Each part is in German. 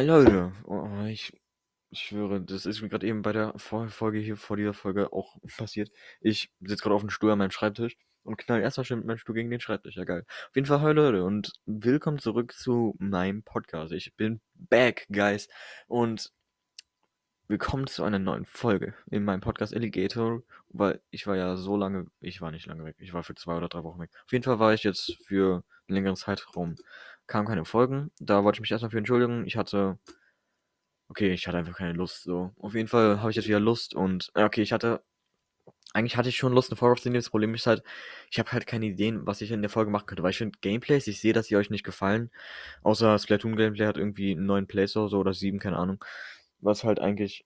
Hey Leute, oh, ich, ich schwöre, das ist mir gerade eben bei der Folge hier vor dieser Folge auch passiert. Ich sitze gerade auf dem Stuhl an meinem Schreibtisch und knall erstmal schön mit meinem Stuhl gegen den Schreibtisch. Ja, geil. Auf jeden Fall, hi Leute und willkommen zurück zu meinem Podcast. Ich bin back, guys. Und willkommen zu einer neuen Folge in meinem Podcast Alligator, weil ich war ja so lange, ich war nicht lange weg, ich war für zwei oder drei Wochen weg. Auf jeden Fall war ich jetzt für einen längeren Zeitraum kamen keine Folgen. Da wollte ich mich erstmal für entschuldigen. Ich hatte. Okay, ich hatte einfach keine Lust. So. Auf jeden Fall habe ich jetzt wieder Lust und. Okay, ich hatte. Eigentlich hatte ich schon Lust, eine Folge aufzunehmen. Das Problem ist halt, ich habe halt keine Ideen, was ich in der Folge machen könnte. Weil ich finde Gameplays, ich sehe, dass sie euch nicht gefallen. Außer Splatoon Gameplay hat irgendwie einen neuen Playstore so oder sieben, keine Ahnung. Was halt eigentlich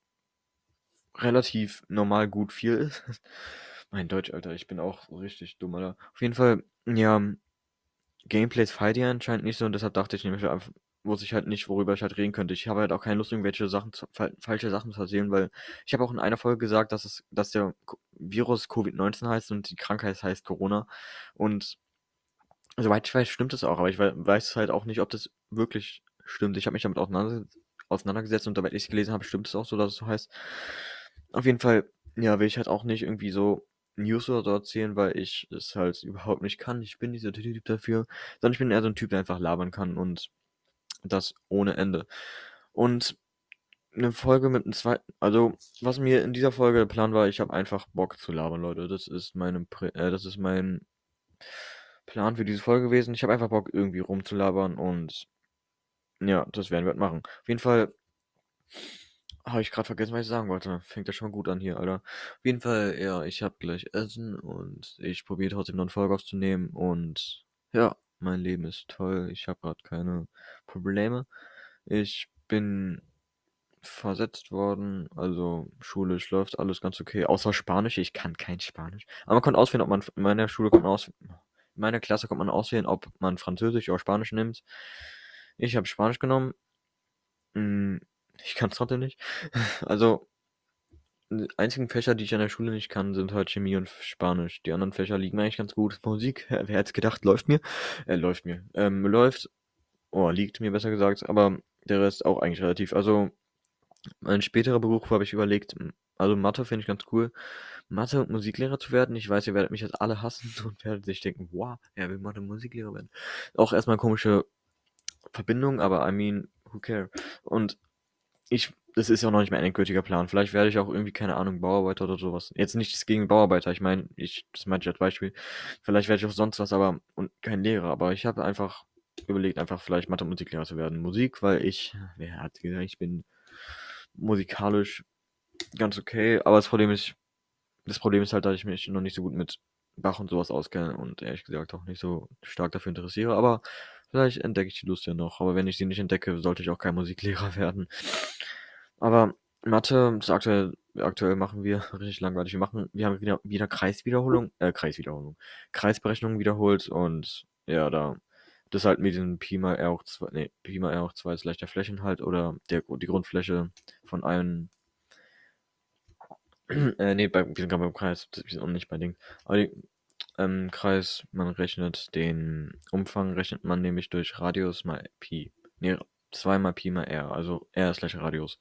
relativ normal gut viel ist. mein Deutsch, Alter, ich bin auch richtig dumm, Alter. Auf jeden Fall, ja, Gameplays feiert ihr anscheinend nicht so und deshalb dachte ich nämlich, wusste ich halt nicht, worüber ich halt reden könnte. Ich habe halt auch keine Lust, irgendwelche Sachen zu, falsche Sachen zu erzählen, weil ich habe auch in einer Folge gesagt, dass es, dass der Virus Covid-19 heißt und die Krankheit heißt Corona. Und soweit ich weiß, stimmt es auch, aber ich weiß halt auch nicht, ob das wirklich stimmt. Ich habe mich damit auseinandergesetzt, auseinandergesetzt und soweit ich es gelesen habe, stimmt es auch so, dass es so heißt. Auf jeden Fall, ja, will ich halt auch nicht irgendwie so Oder so erzählen, weil ich es halt überhaupt nicht kann. Ich bin dieser Typ dafür, sondern ich bin eher so ein Typ, der einfach labern kann und das ohne Ende. Und eine Folge mit einem zweiten, also was mir in dieser Folge der Plan war, ich habe einfach Bock zu labern, Leute. Das ist meine, äh, das ist mein Plan für diese Folge gewesen. Ich habe einfach Bock irgendwie rumzulabern und ja, das werden wir halt machen. Auf jeden Fall habe ich gerade vergessen, was ich sagen wollte. Fängt ja schon gut an hier, Alter. Auf jeden Fall, ja, ich habe gleich Essen und ich probiere trotzdem noch eine Folge aufzunehmen und ja, mein Leben ist toll. Ich habe gerade keine Probleme. Ich bin versetzt worden, also schulisch läuft alles ganz okay, außer Spanisch. Ich kann kein Spanisch. Aber man konnte auswählen, ob man in meiner Schule kommt aus, in meiner Klasse kommt man auswählen, ob man Französisch oder Spanisch nimmt. Ich habe Spanisch genommen. Ich kann es trotzdem nicht. Also, die einzigen Fächer, die ich an der Schule nicht kann, sind halt Chemie und Spanisch. Die anderen Fächer liegen mir eigentlich ganz gut. Musik, wer hätte gedacht, läuft mir. Äh, läuft mir. Ähm, läuft. Oh, liegt mir besser gesagt. Aber der Rest auch eigentlich relativ. Also, mein späterer Beruf habe ich überlegt. Also, Mathe finde ich ganz cool. Mathe und Musiklehrer zu werden. Ich weiß, ihr werdet mich jetzt alle hassen und werdet sich denken, wow, er will Mathe und Musiklehrer werden. Auch erstmal komische Verbindung, aber I mean, who care? Und ich, das ist ja noch nicht mein endgültiger Plan. Vielleicht werde ich auch irgendwie, keine Ahnung, Bauarbeiter oder sowas. Jetzt nichts gegen Bauarbeiter, ich meine, ich, das meinte ich als Beispiel. Vielleicht werde ich auch sonst was, aber, und kein Lehrer, aber ich habe einfach überlegt, einfach vielleicht Mathe- und Musiklehrer zu werden. Musik, weil ich, wer hat gesagt, ich bin musikalisch ganz okay, aber das Problem ist, das Problem ist halt, dass ich mich noch nicht so gut mit Bach und sowas auskenne und ehrlich gesagt auch nicht so stark dafür interessiere, aber vielleicht entdecke ich die Lust ja noch. Aber wenn ich sie nicht entdecke, sollte ich auch kein Musiklehrer werden. Aber Mathe, das aktuell, aktuell machen wir richtig langweilig. Wir machen, wir haben wieder, wieder Kreiswiederholung, äh, Kreiswiederholung, Kreisberechnung wiederholt und ja, da, das halt mit dem Pi mal R hoch 2, nee, Pi mal R hoch 2 ist leichter Flächenhalt oder der, die Grundfläche von einem, äh, nee, bei, wir sind gerade beim Kreis, wir sind auch nicht bei Ding. Aber die, ähm, Kreis, man rechnet den Umfang, rechnet man nämlich durch Radius mal Pi. Nee, 2 mal Pi mal R, also R ist gleich Radius.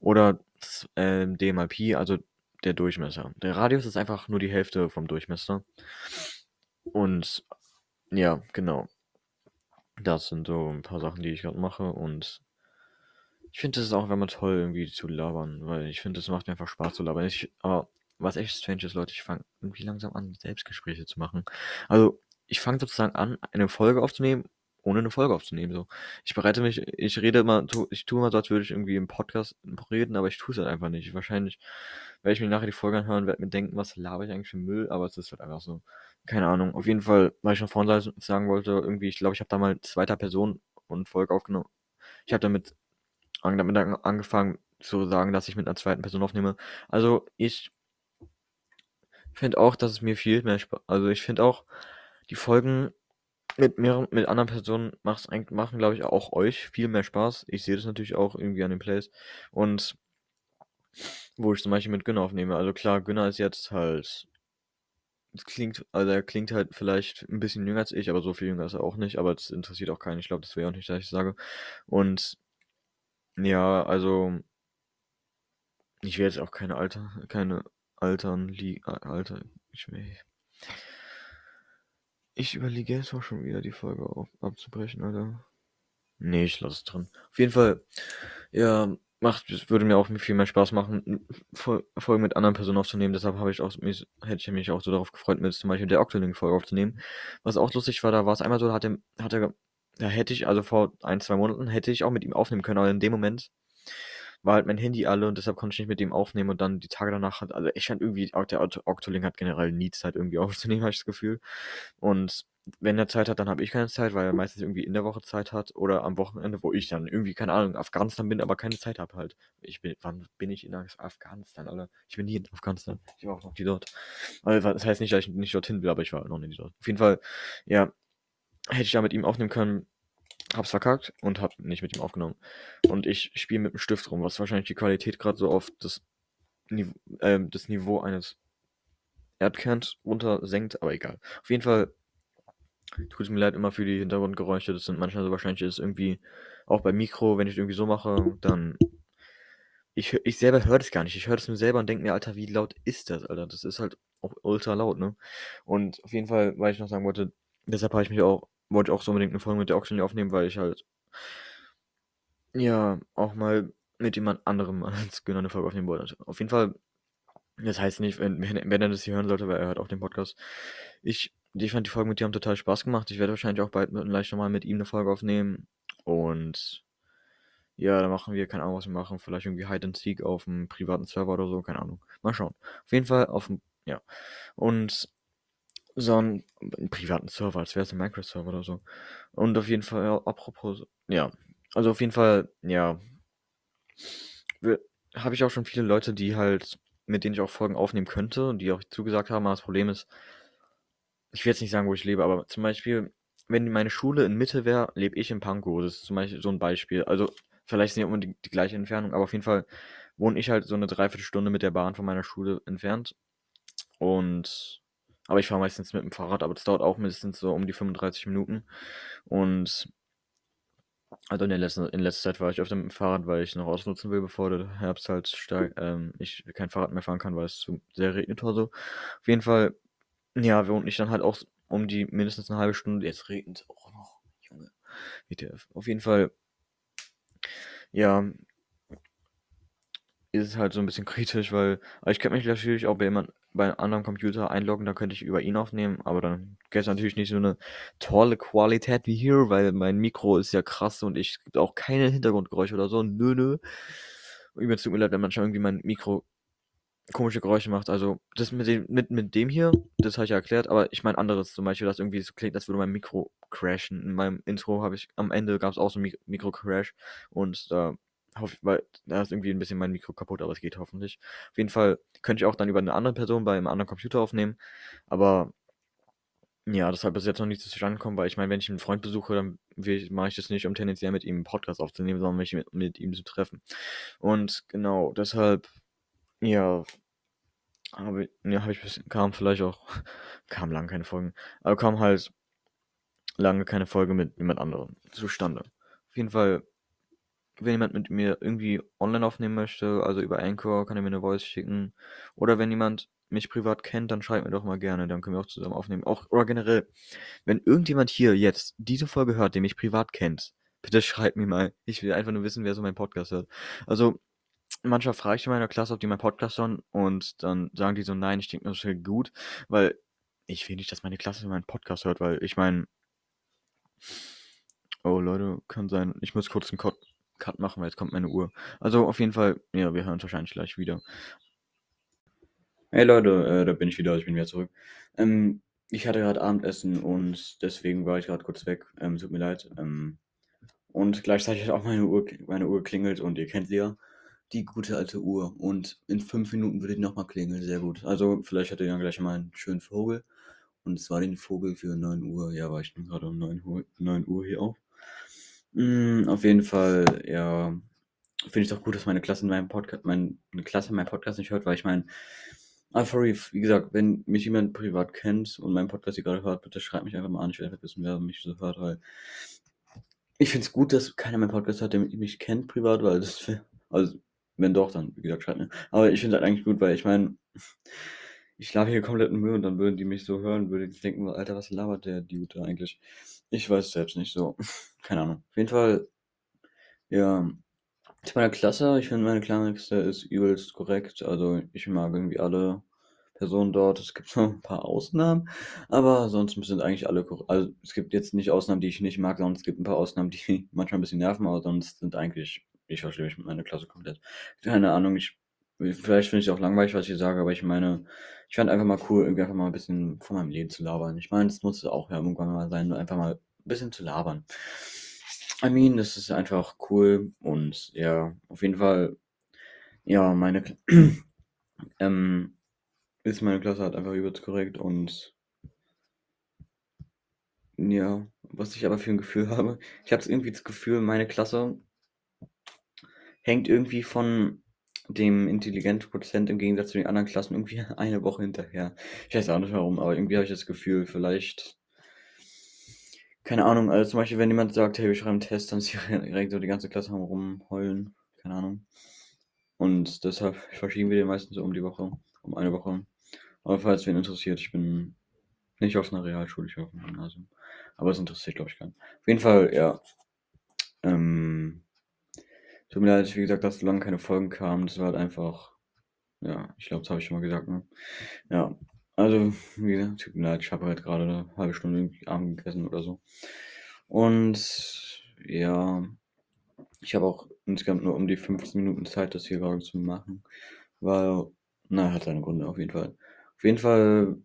Oder äh, D mal Pi, also der Durchmesser. Der Radius ist einfach nur die Hälfte vom Durchmesser. Und ja, genau. Das sind so ein paar Sachen, die ich gerade mache und ich finde es auch immer toll, irgendwie zu labern, weil ich finde, es macht mir einfach Spaß zu labern. Ich, aber was echt strange ist, Leute, ich fange irgendwie langsam an, Selbstgespräche zu machen. Also, ich fange sozusagen an, eine Folge aufzunehmen ohne eine Folge aufzunehmen. So. Ich bereite mich, ich rede immer, ich tue immer so, als würde ich irgendwie im Podcast reden, aber ich tue es halt einfach nicht. Wahrscheinlich werde ich mir nachher die Folge anhören, werde mir denken, was laber ich eigentlich für Müll, aber es ist halt einfach so. Keine Ahnung. Auf jeden Fall, weil ich noch vorhin sagen wollte, irgendwie, ich glaube, ich habe da mal zweiter Person und Folge aufgenommen. Ich habe damit, damit angefangen zu sagen, dass ich mit einer zweiten Person aufnehme. Also ich finde auch, dass es mir viel mehr Spaß, also ich finde auch, die Folgen mit mehreren, mit anderen Personen macht's machen, glaube ich, auch euch viel mehr Spaß. Ich sehe das natürlich auch irgendwie an den Plays. Und wo ich zum Beispiel mit Günner aufnehme. Also klar, Günner ist jetzt halt. Klingt, also er klingt halt vielleicht ein bisschen jünger als ich, aber so viel jünger ist er auch nicht. Aber das interessiert auch keinen. Ich glaube, das wäre auch nicht, dass ich sage. Und Ja, also ich will jetzt auch keine Alter keine Altern li Alter ich will ich überlege jetzt auch schon wieder die Folge auf abzubrechen, Alter. Ne, ich lasse es drin. Auf jeden Fall, ja, macht es würde mir auch viel mehr Spaß machen, Fol Folgen mit anderen Personen aufzunehmen. Deshalb habe ich auch mich hätte ich mich auch so darauf gefreut, mit zum Beispiel der Octolink-Folge aufzunehmen. Was auch lustig war, da war es einmal so, da hat er hat er da hätte ich also vor ein 2 Monaten hätte ich auch mit ihm aufnehmen können, aber in dem Moment war halt mein Handy alle und deshalb konnte ich nicht mit ihm aufnehmen und dann die Tage danach hat also ich fand irgendwie auch der Octolink hat generell nie Zeit, irgendwie aufzunehmen, habe ich das Gefühl. Und wenn er Zeit hat, dann habe ich keine Zeit, weil er meistens irgendwie in der Woche Zeit hat oder am Wochenende, wo ich dann irgendwie, keine Ahnung, in Afghanistan bin, aber keine Zeit habe halt. Ich bin wann bin ich in Afghanistan, Alter? Ich bin nie in Afghanistan. Ich war auch noch nie dort. Also, das heißt nicht, dass ich nicht dorthin will, aber ich war noch nie dort. Auf jeden Fall, ja, hätte ich da mit ihm aufnehmen können, habe es verkackt und habe nicht mit ihm aufgenommen. Und ich spiele mit dem Stift rum, was wahrscheinlich die Qualität gerade so auf das, Nive äh, das Niveau eines Erdkerns runtersenkt, aber egal. Auf jeden Fall tut es mir leid immer für die Hintergrundgeräusche. Das sind manchmal so wahrscheinlich ist irgendwie auch beim Mikro, wenn ich irgendwie so mache, dann ich, ich selber höre das gar nicht. Ich höre das nur selber und denke mir, Alter, wie laut ist das, Alter? Das ist halt auch ultra laut, ne? Und auf jeden Fall, weil ich noch sagen wollte, deshalb habe ich mich auch wollte auch so unbedingt eine Folge mit der Oxygen aufnehmen, weil ich halt ja, auch mal mit jemand anderem als Günther eine Folge aufnehmen wollte. Auf jeden Fall, das heißt nicht, wenn, wenn er das hier hören sollte, weil er hört auch den Podcast. Ich, ich fand die Folgen mit dir haben total Spaß gemacht. Ich werde wahrscheinlich auch bald gleich nochmal mit ihm eine Folge aufnehmen. Und ja, dann machen wir, keine Ahnung, was wir machen. Vielleicht irgendwie Hide and Seek auf einem privaten Server oder so, keine Ahnung. Mal schauen. Auf jeden Fall auf dem, ja. Und so einen, einen privaten Server, als wäre es ein Minecraft-Server oder so. Und auf jeden Fall, ja, apropos, ja. Also auf jeden Fall, ja. Habe ich auch schon viele Leute, die halt, mit denen ich auch Folgen aufnehmen könnte und die auch zugesagt haben. Aber das Problem ist, ich will jetzt nicht sagen, wo ich lebe, aber zum Beispiel, wenn meine Schule in Mitte wäre, lebe ich in Pankow. Das ist zum Beispiel so ein Beispiel. Also vielleicht nicht unbedingt die, die gleiche Entfernung, aber auf jeden Fall wohne ich halt so eine Dreiviertelstunde mit der Bahn von meiner Schule entfernt. Und aber ich fahre meistens mit dem Fahrrad, aber das dauert auch mindestens so um die 35 Minuten. Und also in der letzten, in letzter Zeit war ich öfter mit dem Fahrrad, weil ich noch ausnutzen will, bevor der Herbst halt stark, ähm, ich kein Fahrrad mehr fahren kann, weil es zu sehr regnet oder so. Auf jeden Fall, ja, wohne ich dann halt auch um die mindestens eine halbe Stunde. Jetzt regnet es auch noch, Junge. WTF. Auf jeden Fall, ja, ist es halt so ein bisschen kritisch, weil aber ich könnte mich natürlich auch bei jemand bei einem anderen Computer einloggen, dann könnte ich über ihn aufnehmen, aber dann gäbe es natürlich nicht so eine tolle Qualität wie hier, weil mein Mikro ist ja krass und ich gibt auch keine Hintergrundgeräusche oder so. Nö, nö. Mir tut mir leid, wenn manchmal irgendwie mein Mikro komische Geräusche macht. Also, das mit dem, mit, mit dem hier, das habe ich ja erklärt, aber ich meine anderes zum Beispiel, dass irgendwie so klingt, als würde mein Mikro crashen. In meinem Intro habe ich, am Ende gab es auch so ein Mikro-Crash und da Hoffe, weil da ist irgendwie ein bisschen mein Mikro kaputt, aber es geht hoffentlich. Auf jeden Fall könnte ich auch dann über eine andere Person bei einem anderen Computer aufnehmen. Aber ja, deshalb ist jetzt noch nicht zustande gekommen, weil ich meine, wenn ich einen Freund besuche, dann mache ich das nicht, um tendenziell mit ihm einen Podcast aufzunehmen, sondern mich mit, mit ihm zu treffen. Und genau, deshalb, ja, habe ja, hab ich bisschen, kam vielleicht auch, kam lange keine Folgen, aber kam halt lange keine Folge mit jemand anderem zustande. Auf jeden Fall wenn jemand mit mir irgendwie online aufnehmen möchte, also über Anchor, kann er mir eine Voice schicken. Oder wenn jemand mich privat kennt, dann schreibt mir doch mal gerne, dann können wir auch zusammen aufnehmen. Auch, oder generell, wenn irgendjemand hier jetzt diese Folge hört, der mich privat kennt, bitte schreibt mir mal. Ich will einfach nur wissen, wer so meinen Podcast hört. Also, manchmal frage ich in meiner Klasse, ob die meinen Podcast hören und dann sagen die so, nein, ich denke, das ist gut, weil ich will nicht, dass meine Klasse meinen Podcast hört, weil ich meine, oh Leute, kann sein, ich muss kurz einen Cut Cut machen, weil jetzt kommt meine Uhr. Also auf jeden Fall, ja, wir hören uns wahrscheinlich gleich wieder. Hey Leute, äh, da bin ich wieder, ich bin wieder zurück. Ähm, ich hatte gerade Abendessen und deswegen war ich gerade kurz weg. Ähm, tut mir leid. Ähm, und gleichzeitig hat auch meine Uhr, meine Uhr klingelt und ihr kennt sie ja. Die gute alte Uhr. Und in fünf Minuten würde die nochmal klingeln. Sehr gut. Also vielleicht hat ihr dann gleich mal einen schönen Vogel. Und es war den Vogel für 9 Uhr. Ja, war ich gerade um 9 Uhr, 9 Uhr hier auf. Mm, auf jeden Fall, ja, finde ich doch gut, dass meine Klasse in meinem Podcast, meine Klasse meinen Podcast nicht hört, weil ich meine, ah, sorry, wie gesagt, wenn mich jemand privat kennt und meinen Podcast hier gerade hört, bitte schreibt mich einfach mal an. Ich will einfach wissen, wer mich so hört, weil Ich finde es gut, dass keiner meinen Podcast hat, der mich kennt privat, weil das also, wenn doch, dann, wie gesagt, schreibt mir. Aber ich finde halt eigentlich gut, weil ich meine, ich laber hier komplett Müll und dann würden die mich so hören, würden die denken: „Alter, was labert der Dude eigentlich?“ Ich weiß selbst nicht so. Keine Ahnung. Auf jeden Fall, ja, zu meiner Klasse, ich finde, meine Klasse ist übelst korrekt. Also, ich mag irgendwie alle Personen dort. Es gibt so 'n paar Ausnahmen, aber ansonsten sind eigentlich alle kor also, es gibt jetzt nicht Ausnahmen, die ich nicht mag, sondern es gibt 'n paar Ausnahmen, die manchmal 'n bisschen nerven, aber sonst sind eigentlich ich verstehe mich mit meiner Klasse komplett. Keine Ahnung, ich vielleicht finde ich's auch langweilig, was ich sage, aber ich meine, ich fände einfach mal cool, irgendwie einfach mal 'n bisschen von meinem Leben zu labern. Ich meine, es muss auch ja irgendwann mal sein, einfach mal 'n bisschen zu labern. I mean, das ist einfach cool und ja, auf jeden Fall, ja, meine ähm, ist meine Klasse halt einfach übelst korrekt und ja, was ich aber für 'n Gefühl habe ich habe irgendwie das Gefühl, meine Klasse hängt irgendwie von dem Intelligenzquotient im Gegensatz zu den anderen Klassen irgendwie eine Woche hinterher. Ich weiß auch nicht warum, aber irgendwie habe ich das Gefühl, vielleicht keine Ahnung, also, zum Beispiel, wenn jemand sagt: „Hey, wir schreiben 'n Test“, dann ist direkt so die ganze Klasse Rumheulen, keine Ahnung. Und deshalb verschieben wir den meistens so um die Woche um eine Woche. Aber falls wen interessiert, ich bin nicht auf 'ner Realschule, ich bin auf'm Gymnasium. Aber es interessiert, glaube ich, keinen. Auf jeden Fall, ja. Ähm tut mir leid, wie gesagt, dass so lange keine Folgen kamen. Das war halt einfach ja, ich glaube, das habe ich schon mal gesagt, ne? Ja, also, wie gesagt, tut mir leid, ich habe halt grade 'ne halbe Stunde irgendwie Abend gegessen oder so. Und ja, ich habe auch insgesamt nur um die 15 Minuten Zeit, das hier grade zu machen, weil na hat seine Gründe auf jeden Fall. Auf jeden Fall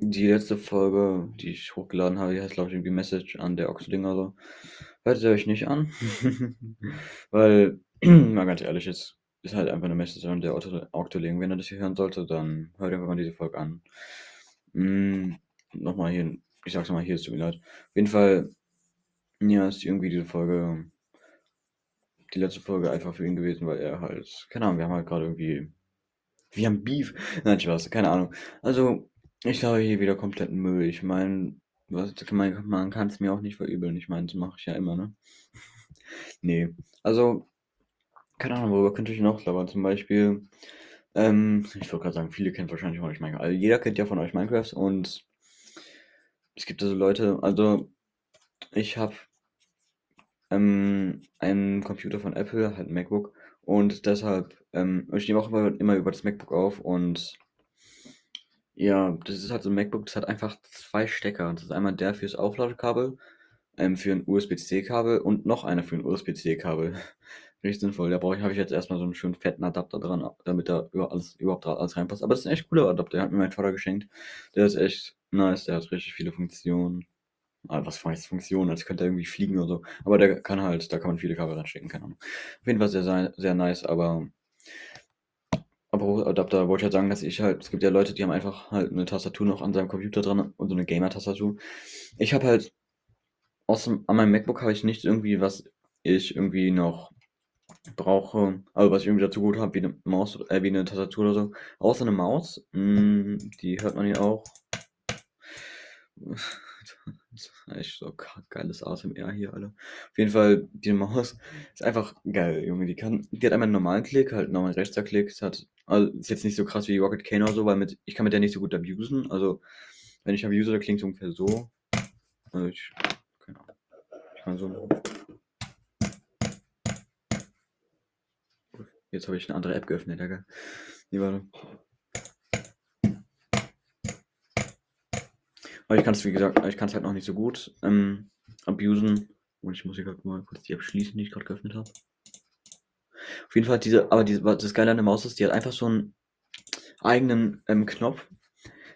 die letzte Folge, die ich hochgeladen habe, die heißt, glaube ich, irgendwie „Message an der Ochsdinger“ oder so. Hört sie euch nicht an, weil, mal ganz ehrlich, es ist halt einfach 'ne Message an der Octoling. Wenn er das hier hören sollte, dann hört einfach mal diese Folge an. Hm, noch mal hier ich noch mal hier, es tut mir leid. Auf jeden Fall, ja, ist irgendwie diese Folge die letzte Folge einfach für ihn gewesen, weil er halt keine Ahnung, wir haben halt grade irgendwie wir haben Beef. Nein, Spaß, keine Ahnung. Also, ich laber hier wieder kompletten Müll. Ich meine, was man man kann's mir auch nicht verübeln. Ich meine, das mache ich ja immer, ne? Ne, also, keine Ahnung, worüber könnte ich noch labern? Zum Beispiel, ähm, ich wollte grad sagen, viele kennen wahrscheinlich von euch Minecraft. Also, jeder kennt ja von euch Minecraft und es gibt da so Leute also, ich habe ähm, einen Computer von Apple, halt 'n MacBook und deshalb, ähm ich nehme auch immer immer über das MacBook auf und ja, das ist halt so 'n MacBook, das hat einfach 2 Stecker. Das ist einmal der fürs Aufladekabel, ähm, für 'n USB-C-Kabel und noch einer für 'n USB-C-Kabel. Richtig sinnvoll. Da brauche ich habe ich jetzt erst mal so 'n schönen fetten Adapter dran, damit da über alles überhaupt alles reinpasst. Aber das ist 'n echt cooler Adapter, den hat mir mein Vater geschenkt. Der ist echt nice, der hat richtig viele Funktionen. Ah, was heißt Funktionen, als könnte er irgendwie fliegen oder so. Aber der kann halt da kann man viele Kabel reinstecken, keine Ahnung. Auf jeden Fall sehr sehr nice, aber Adapter, wollte ich halt sagen, dass ich halt es gibt ja Leute, die haben einfach halt 'ne Tastatur noch an seinem Computer dran und so 'ne Gamer-Tastatur. Ich habe halt außer an meinem MacBook habe ich nichts irgendwie, was ich irgendwie noch brauche also, was ich irgendwie dazu geholt habe, wie 'ne Maus äh, wie 'ne Tastatur oder so, außer 'ne Maus. Hm, die hört man hier auch. Echt so geiles ASMR hier, Alter. Auf jeden Fall, die Maus ist einfach geil, Junge. Die kann die hat einmal 'n normalen Klick, halt 'n normalen Rechtsklick. Es hat also, ist jetzt nicht so krass wie Rocket Cane oder so, weil mit ich kann mit der nicht so gut abusen. Also, wenn ich abuse, dann klingt's ungefähr so. Also, ich keine Ahnung. Ich kann so. Jetzt habe ich 'ne andere App geöffnet, Digga. Ne, warte. Aber ich kann's, wie gesagt ich kann's halt noch nicht so gut, ähm, abusen. Und ich muss hier grad mal kurz die App schließen, die ich grad geöffnet habe. Auf jeden Fall hat diese aber diese das Geile an der Maus ist, die hat einfach so 'n eigenen, ähm, Knopf.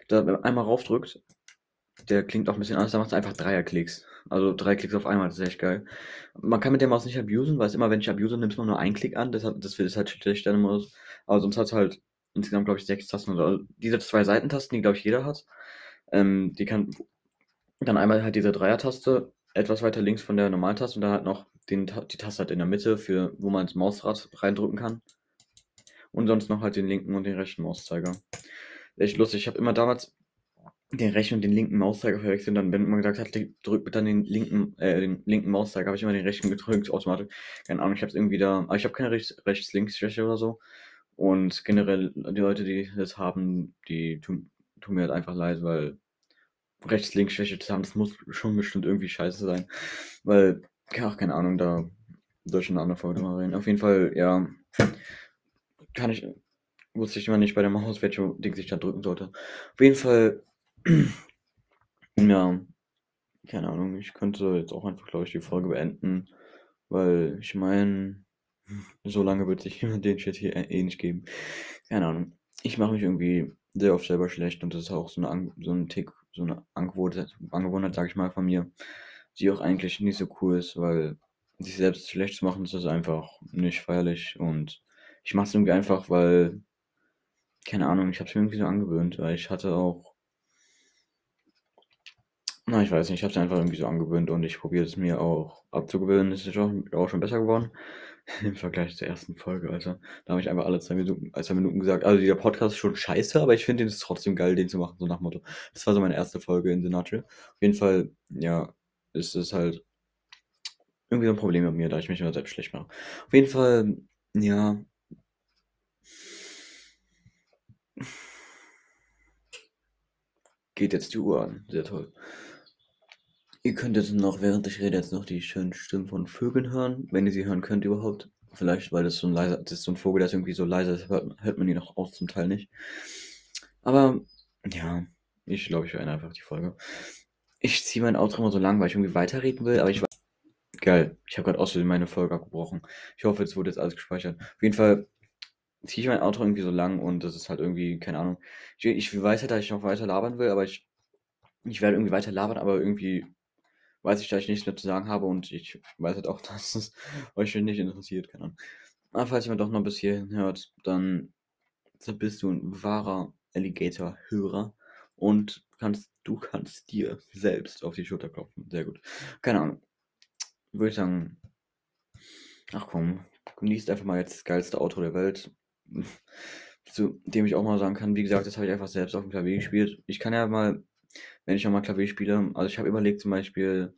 Da man einmal raufdrückt, der klingt auch 'n bisschen anders, da macht's einfach Dreierklicks. Also, 3 Klicks auf einmal, das ist echt geil. Man kann mit der Maus nicht abusen, weil's immer wenn ich abuse, nimmt's immer nur einen Klick an, deshalb das ist halt schlecht an Maus. Aber sonst hat's halt insgesamt, glaube ich, 6 Tasten oder also, diese 2 Seitentasten, die, glaube ich, jeder hat, ähm, die kann dann einmal halt diese Dreiertaste etwas weiter links von der Normaltaste und dann halt noch den die Taste halt in der Mitte für wo man das Mausrad reindrücken kann. Und sonst noch halt den linken und den rechten Mauszeiger. Echt lustig. Ich habe immer damals den rechten und den linken Mauszeiger verwechselt und dann, wenn man gesagt hat, drück dann den linken, äh, den linken Mauszeiger, habe ich immer den rechten gedrückt, automatisch. Keine Ahnung, ich habe es irgendwie da, aber ich habe keine Rechts-Links-Schwäche oder so. Und generell, die Leute, die das haben, die tun, tun mir halt einfach leid, weil Rechts-Links-Schwäche zu haben, das muss schon bestimmt irgendwie scheiße sein. Weil, ach, keine Ahnung, da soll ich eine andere Folge mal reden. Auf jeden Fall, ja, kann ich, wusste ich immer nicht bei der Maus, welche Ding ich da drücken sollte. Auf jeden Fall, ja, keine Ahnung, ich könnte jetzt auch einfach, glaube ich, die Folge beenden, weil ich meine, so lange wird sich den Shit hier eh nicht geben. Keine Ahnung. Ich mache mich irgendwie sehr oft selber schlecht und das ist auch so, eine, so ein Tick, so eine Angewohnheit, Angewohnheit sage ich mal, von mir, die auch eigentlich nicht so cool ist, weil sich selbst schlecht zu machen, das ist einfach nicht feierlich und ich mache es irgendwie einfach, weil, keine Ahnung, ich habe es mir irgendwie so angewöhnt, weil ich hatte auch na, ich weiß nicht, ich habe es einfach irgendwie so angewöhnt und ich probiere es mir auch abzugewöhnen. Es ist auch, auch schon besser geworden im Vergleich zur ersten Folge, Alter. Da habe ich einfach alle zwei Minuten, zwei Minuten gesagt, also dieser Podcast ist schon scheiße, aber ich finde es trotzdem geil, den zu machen, so nach Motto. Das war so meine erste Folge in The Nutshell. Auf jeden Fall, ja, ist es halt irgendwie so ein Problem mit mir, da ich mich immer selbst schlecht mache. Auf jeden Fall, ja. Geht jetzt die Uhr an. Sehr toll. Ihr könnt jetzt noch, während ich rede, jetzt noch die schönen Stimmen von Vögeln hören, wenn ihr sie hören könnt überhaupt. Vielleicht, weil das so ein leiser, das ist so ein Vogel, der ist irgendwie so leise, das hört, hört man ihn noch aus zum Teil nicht. Aber, ja, ich glaube, ich beende einfach die Folge. Ich ziehe mein Outro immer so lang, weil ich irgendwie weiterreden will, aber ich weiß. Geil, ich habe gerade aus meine Folge abgebrochen. Ich hoffe, jetzt wurde jetzt alles gespeichert. Auf jeden Fall ziehe ich mein Outro irgendwie so lang und das ist halt irgendwie, keine Ahnung. Ich, ich weiß halt, dass ich noch weiter labern will, aber ich, ich werde irgendwie weiter labern, aber irgendwie weiß ich, dass ich nichts mehr zu sagen habe und ich weiß halt auch, dass es euch nicht interessiert, keine Ahnung. Aber falls ihr doch noch bis hierhin hört, dann bist du ein wahrer Alligator-Hörer und kannst, du kannst dir selbst auf die Schulter klopfen. Sehr gut. Keine Ahnung. Würde ich sagen, ach komm, genießt einfach mal jetzt das geilste Auto der Welt. Zu dem ich auch mal sagen kann, wie gesagt, das habe ich einfach selbst auf dem Klavier gespielt. Ich kann ja mal wenn ich nochmal Klavier spiele. Also ich habe überlegt zum Beispiel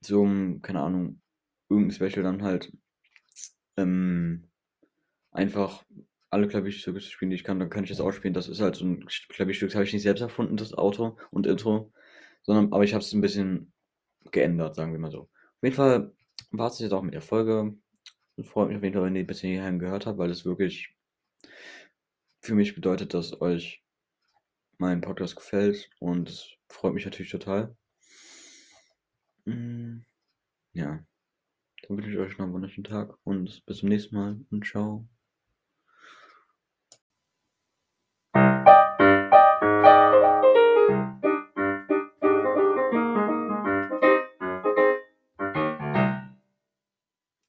so, keine Ahnung, irgendein Special dann halt ähm, einfach alle Klavierstücke zu spielen, die ich kann, dann kann ich das auch spielen. Das ist halt so ein Klavierstück, das habe ich nicht selbst erfunden, das Auto und Intro, sondern aber ich habe es ein bisschen geändert, sagen wir mal so. Auf jeden Fall war es jetzt auch mit der Folge. Es freut mich auf jeden Fall, wenn ihr bis hierhin gehört habt, weil es wirklich für mich bedeutet, dass euch mein Podcast gefällt und es freut mich natürlich total. Mm, ja, dann wünsche ich euch noch einen wunderschönen Tag und bis zum nächsten Mal und ciao.